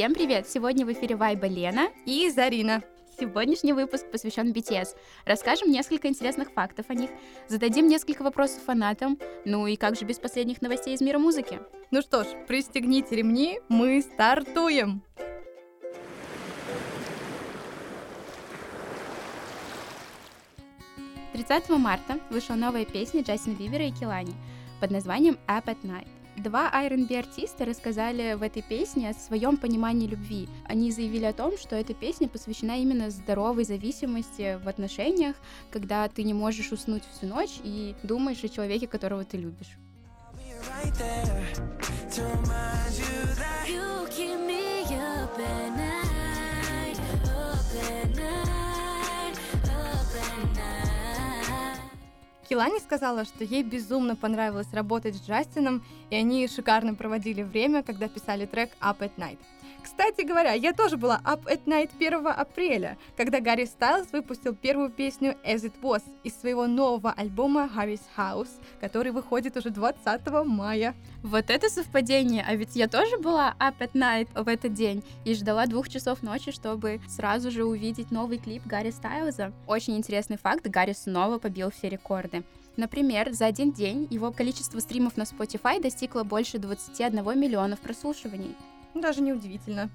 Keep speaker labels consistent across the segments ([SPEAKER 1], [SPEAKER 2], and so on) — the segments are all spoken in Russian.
[SPEAKER 1] Всем привет! Сегодня в эфире Вайба Лена
[SPEAKER 2] и Зарина.
[SPEAKER 1] Сегодняшний выпуск посвящен BTS. Расскажем несколько интересных фактов о них, зададим несколько вопросов фанатам, ну и как же без последних новостей из мира музыки.
[SPEAKER 2] Ну что ж, пристегните ремни, мы стартуем!
[SPEAKER 1] 30 марта вышла новая песня Джастина Бибера и Килани под названием Up at Night. Два R&B артиста рассказали в этой песне о своем понимании любви. Они заявили о том, что эта песня посвящена именно здоровой зависимости в отношениях, когда ты не можешь уснуть всю ночь и думаешь о человеке, которого ты любишь.
[SPEAKER 2] Килани сказала, что ей безумно понравилось работать с Джастином, и они шикарно проводили время, когда писали трек Up at Night. Кстати говоря, я тоже была Up at Night 1 апреля, когда Гарри Стайлз выпустил первую песню As It Was из своего нового альбома Harry's House, который выходит уже 20 мая.
[SPEAKER 1] Вот это совпадение, а ведь я тоже была Up at Night в этот день и ждала двух часов ночи, чтобы сразу же увидеть новый клип Гарри Стайлза. Очень интересный факт, Гарри снова побил все рекорды. Например, за один день его количество стримов на Spotify достигло больше 21 миллионов прослушиваний.
[SPEAKER 2] Даже неудивительно.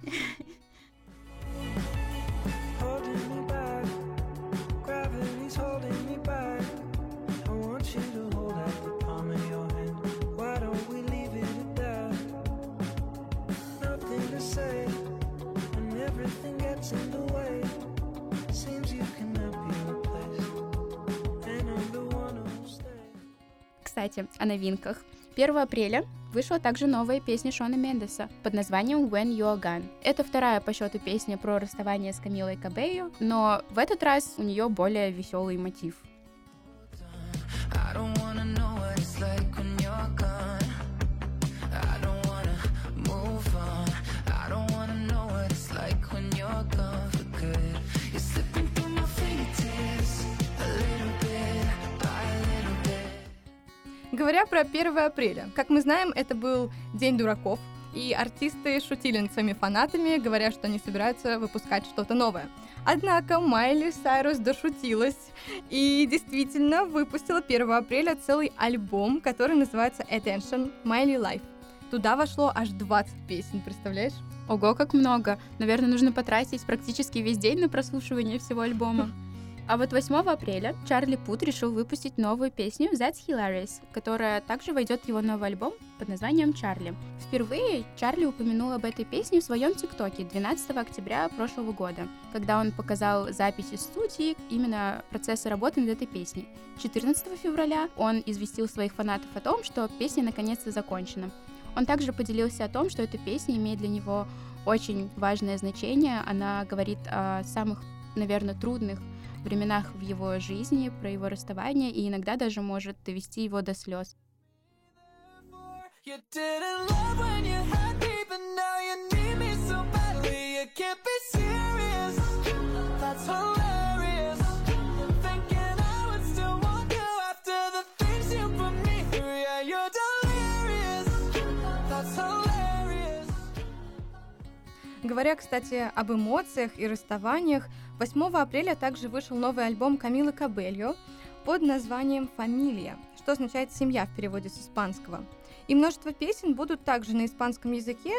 [SPEAKER 1] Кстати, о новинках. 1 апреля вышла также новая песня Шона Мендеса под названием When You're Gone. Это вторая по счету песня про расставание с Камилой Кабею, но в этот раз у нее более веселый мотив.
[SPEAKER 2] Говоря про 1 апреля, как мы знаем, это был День дураков, и артисты шутили над своими фанатами, говоря, что они собираются выпускать что-то новое. Однако Майли Сайрус дошутилась и действительно выпустила 1 апреля целый альбом, который называется Attention Miley Life. Туда вошло аж 20 песен, представляешь?
[SPEAKER 1] Ого, как много! Наверное, нужно потратить практически весь день на прослушивание всего альбома. А вот 8 апреля Чарли Пут решил выпустить новую песню That's Hilarious, которая также войдет в его новый альбом под названием Чарли. Впервые Чарли упомянул об этой песне в своем ТикТоке 12 октября прошлого года, когда он показал записи студии именно процесса работы над этой песней. 14 февраля он известил своих фанатов о том, что песня наконец-то закончена. Он также поделился о том, что эта песня имеет для него очень важное значение. Она говорит о самых, наверное, трудных временах в его жизни, про его расставание и иногда даже может довести его до слез. That's hilarious.
[SPEAKER 2] Говоря, кстати, об эмоциях и расставаниях, 8 апреля также вышел новый альбом Камилы Кабельо под названием «Фамилия», что означает «семья» в переводе с испанского. И множество песен будут также на испанском языке,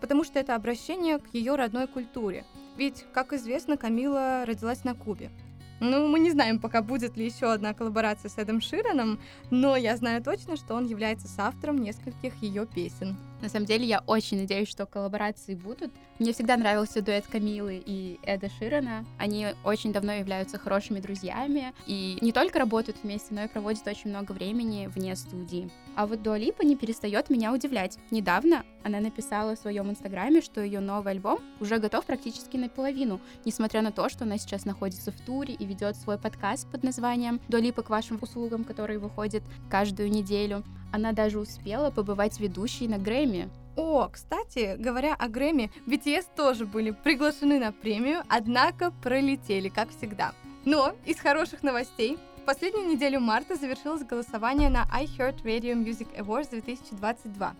[SPEAKER 2] потому что это обращение к ее родной культуре. Ведь, как известно, Камила родилась на Кубе. Ну, мы не знаем пока, будет ли еще одна коллаборация с Эдом Шираном, но я знаю точно, что он является соавтором нескольких ее песен.
[SPEAKER 1] На самом деле, я очень надеюсь, что коллаборации будут. Мне всегда нравился дуэт Камилы и Эда Ширана. Они очень давно являются хорошими друзьями и не только работают вместе, но и проводят очень много времени вне студии. А вот Дуалипа не перестает меня удивлять. Недавно она написала в своем инстаграме, что ее новый альбом уже готов практически наполовину, несмотря на то, что она сейчас находится в туре и ведет свой подкаст под названием «Дуалипа к вашим услугам», который выходит каждую неделю. Она даже успела побывать ведущей на Грэмми.
[SPEAKER 2] О, кстати, говоря о Грэмми, BTS тоже были приглашены на премию, однако пролетели, как всегда. Но из хороших новостей последнюю неделю марта завершилось голосование на iHeartRadio Music Awards 2022.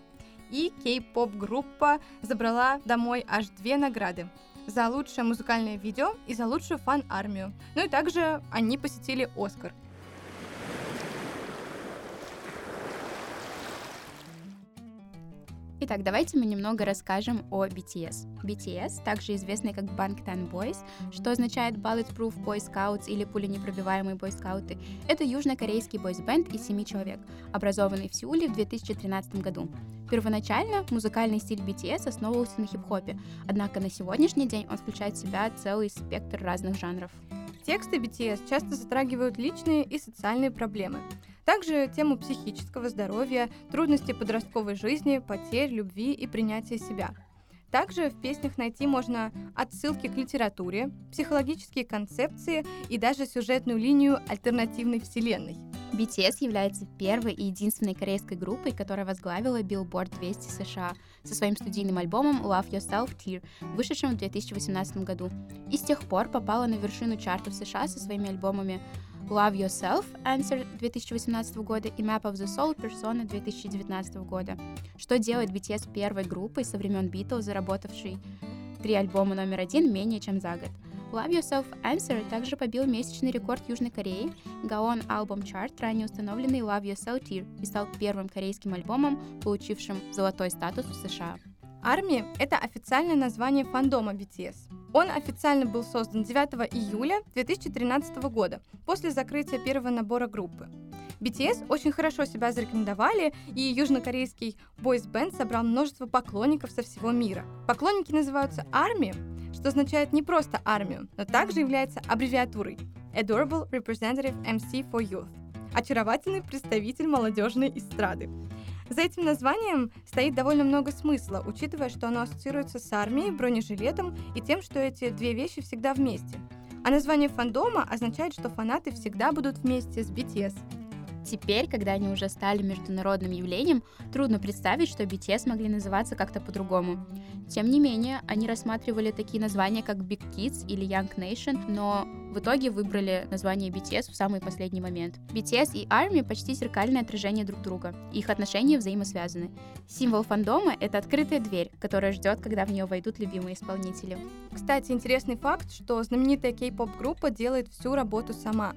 [SPEAKER 2] и кей-поп-группа забрала домой аж две награды за лучшее музыкальное видео и за лучшую фан-армию. Ну и также они посетили Оскар.
[SPEAKER 1] Итак, давайте мы немного расскажем о BTS. BTS, также известный как Bangtan Boys, что означает Bulletproof Boy Scouts или пуленепробиваемые бойскауты, это южнокорейский бойсбенд из семи человек, образованный в Сеуле в 2013 году. Первоначально музыкальный стиль BTS основывался на хип-хопе, однако на сегодняшний день он включает в себя целый спектр разных жанров.
[SPEAKER 2] Тексты BTS часто затрагивают личные и социальные проблемы. Также тему психического здоровья, трудности подростковой жизни, потерь, любви и принятия себя. Также в песнях найти можно отсылки к литературе, психологические концепции и даже сюжетную линию альтернативной вселенной.
[SPEAKER 1] BTS является первой и единственной корейской группой, которая возглавила Billboard 200 США со своим студийным альбомом Love Yourself Tear, вышедшим в 2018 году, и с тех пор попала на вершину чартов США со своими альбомами Love Yourself, Answer 2018 года и Map of the Soul, Persona 2019 года, что делает BTS первой группой со времен Beatles, заработавшей три альбома номер один менее чем за год. Love Yourself Answer также побил месячный рекорд Южной Кореи Gaon Album Chart, ранее установленный Love Yourself Tear, и стал первым корейским альбомом, получившим золотой статус в США.
[SPEAKER 2] ARMY — это официальное название фандома BTS. Он официально был создан 9 июля 2013 года, после закрытия первого набора группы. BTS очень хорошо себя зарекомендовали, и южнокорейский бойс-бенд собрал множество поклонников со всего мира. Поклонники называются ARMY, что означает не просто армию, но также является аббревиатурой Adorable Representative MC for Youth – очаровательный представитель молодежной эстрады. За этим названием стоит довольно много смысла, учитывая, что оно ассоциируется с армией, бронежилетом и тем, что эти две вещи всегда вместе. А название фандома означает, что фанаты всегда будут вместе с BTS.
[SPEAKER 1] Теперь, когда они уже стали международным явлением, трудно представить, что BTS могли называться как-то по-другому. Тем не менее, они рассматривали такие названия, как Big Kids или Young Nation, но в итоге выбрали название BTS в самый последний момент. BTS и ARMY почти зеркальное отражение друг друга, их отношения взаимосвязаны. Символ фандома — это открытая дверь, которая ждет, когда в нее войдут любимые исполнители.
[SPEAKER 2] Кстати, интересный факт, что знаменитая кей-поп-группа делает всю работу сама.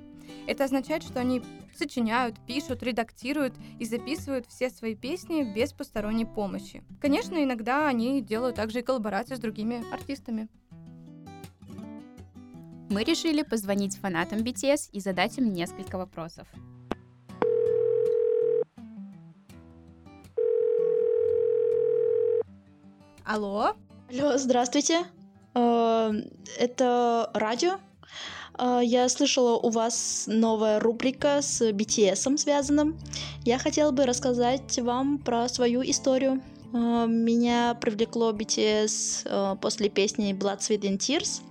[SPEAKER 2] Это означает, что они сочиняют, пишут, редактируют и записывают все свои песни без посторонней помощи. Конечно, иногда они делают также и коллаборации с другими артистами.
[SPEAKER 1] Мы решили позвонить фанатам BTS и задать им несколько вопросов.
[SPEAKER 2] Алло?
[SPEAKER 3] Алло, здравствуйте. Э, это радио? А, я слышала, у вас новая рубрика с BTS связанным. Я хотела бы рассказать вам про свою историю. А, меня привлекло BTS а, после песни Blood, Sweat and Tears,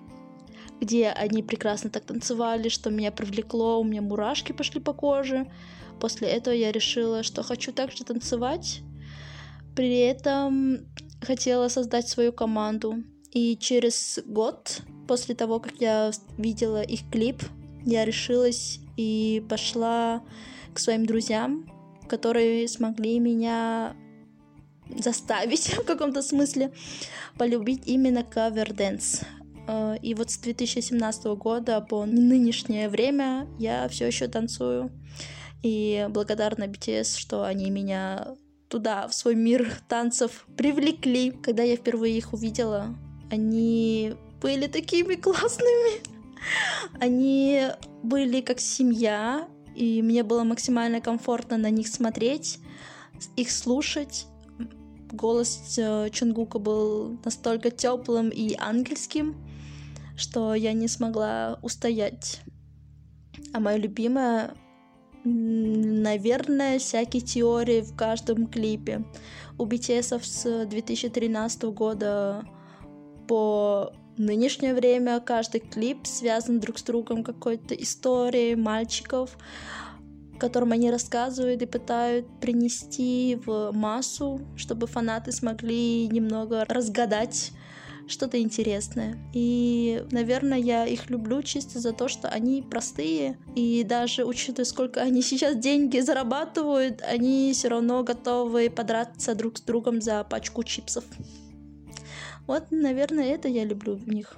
[SPEAKER 3] где они прекрасно так танцевали, что меня привлекло, у меня мурашки пошли по коже. После этого я решила, что хочу также танцевать. При этом хотела создать свою команду. И через год после того, как я видела их клип, я решилась и пошла к своим друзьям, которые смогли меня заставить в каком-то смысле полюбить именно cover dance. Э, и вот с 2017 года по нынешнее время я все еще танцую. И благодарна BTS, что они меня туда, в свой мир танцев привлекли. Когда я впервые их увидела, они были такими классными. Они были как семья, и мне было максимально комфортно на них смотреть, их слушать. Голос э, Чунгука был настолько теплым и ангельским, что я не смогла устоять. А мое любимое, наверное, всякие теории в каждом клипе. У BTS с 2013 года по нынешнее время каждый клип связан друг с другом какой-то историей мальчиков, которым они рассказывают и пытают принести в массу, чтобы фанаты смогли немного разгадать, что-то интересное. И, наверное, я их люблю чисто за то, что они простые, и даже учитывая, сколько они сейчас деньги зарабатывают, они все равно готовы подраться друг с другом за пачку чипсов. Вот, наверное, это я люблю в них.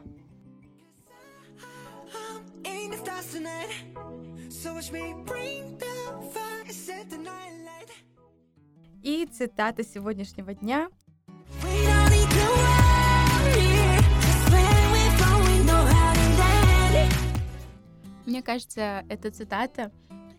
[SPEAKER 2] И цитата сегодняшнего дня.
[SPEAKER 1] Мне кажется, эта цитата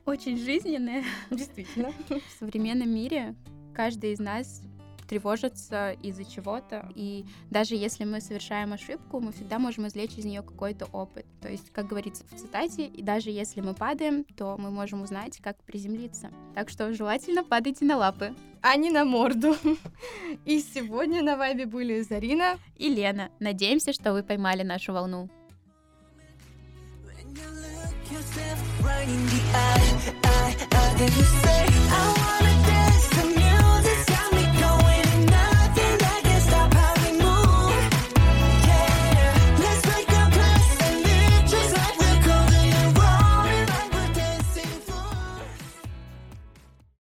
[SPEAKER 1] очень жизненная.
[SPEAKER 2] Действительно.
[SPEAKER 1] В современном мире каждый из нас тревожится из-за чего-то. И даже если мы совершаем ошибку, мы всегда можем извлечь из нее какой-то опыт. То есть, как говорится в цитате, и даже если мы падаем, то мы можем узнать, как приземлиться. Так что желательно падайте на лапы.
[SPEAKER 2] А не на морду. И сегодня на вайбе были Зарина
[SPEAKER 1] и Лена. Надеемся, что вы поймали нашу волну. right in the eye, eye, eye, then you say, I want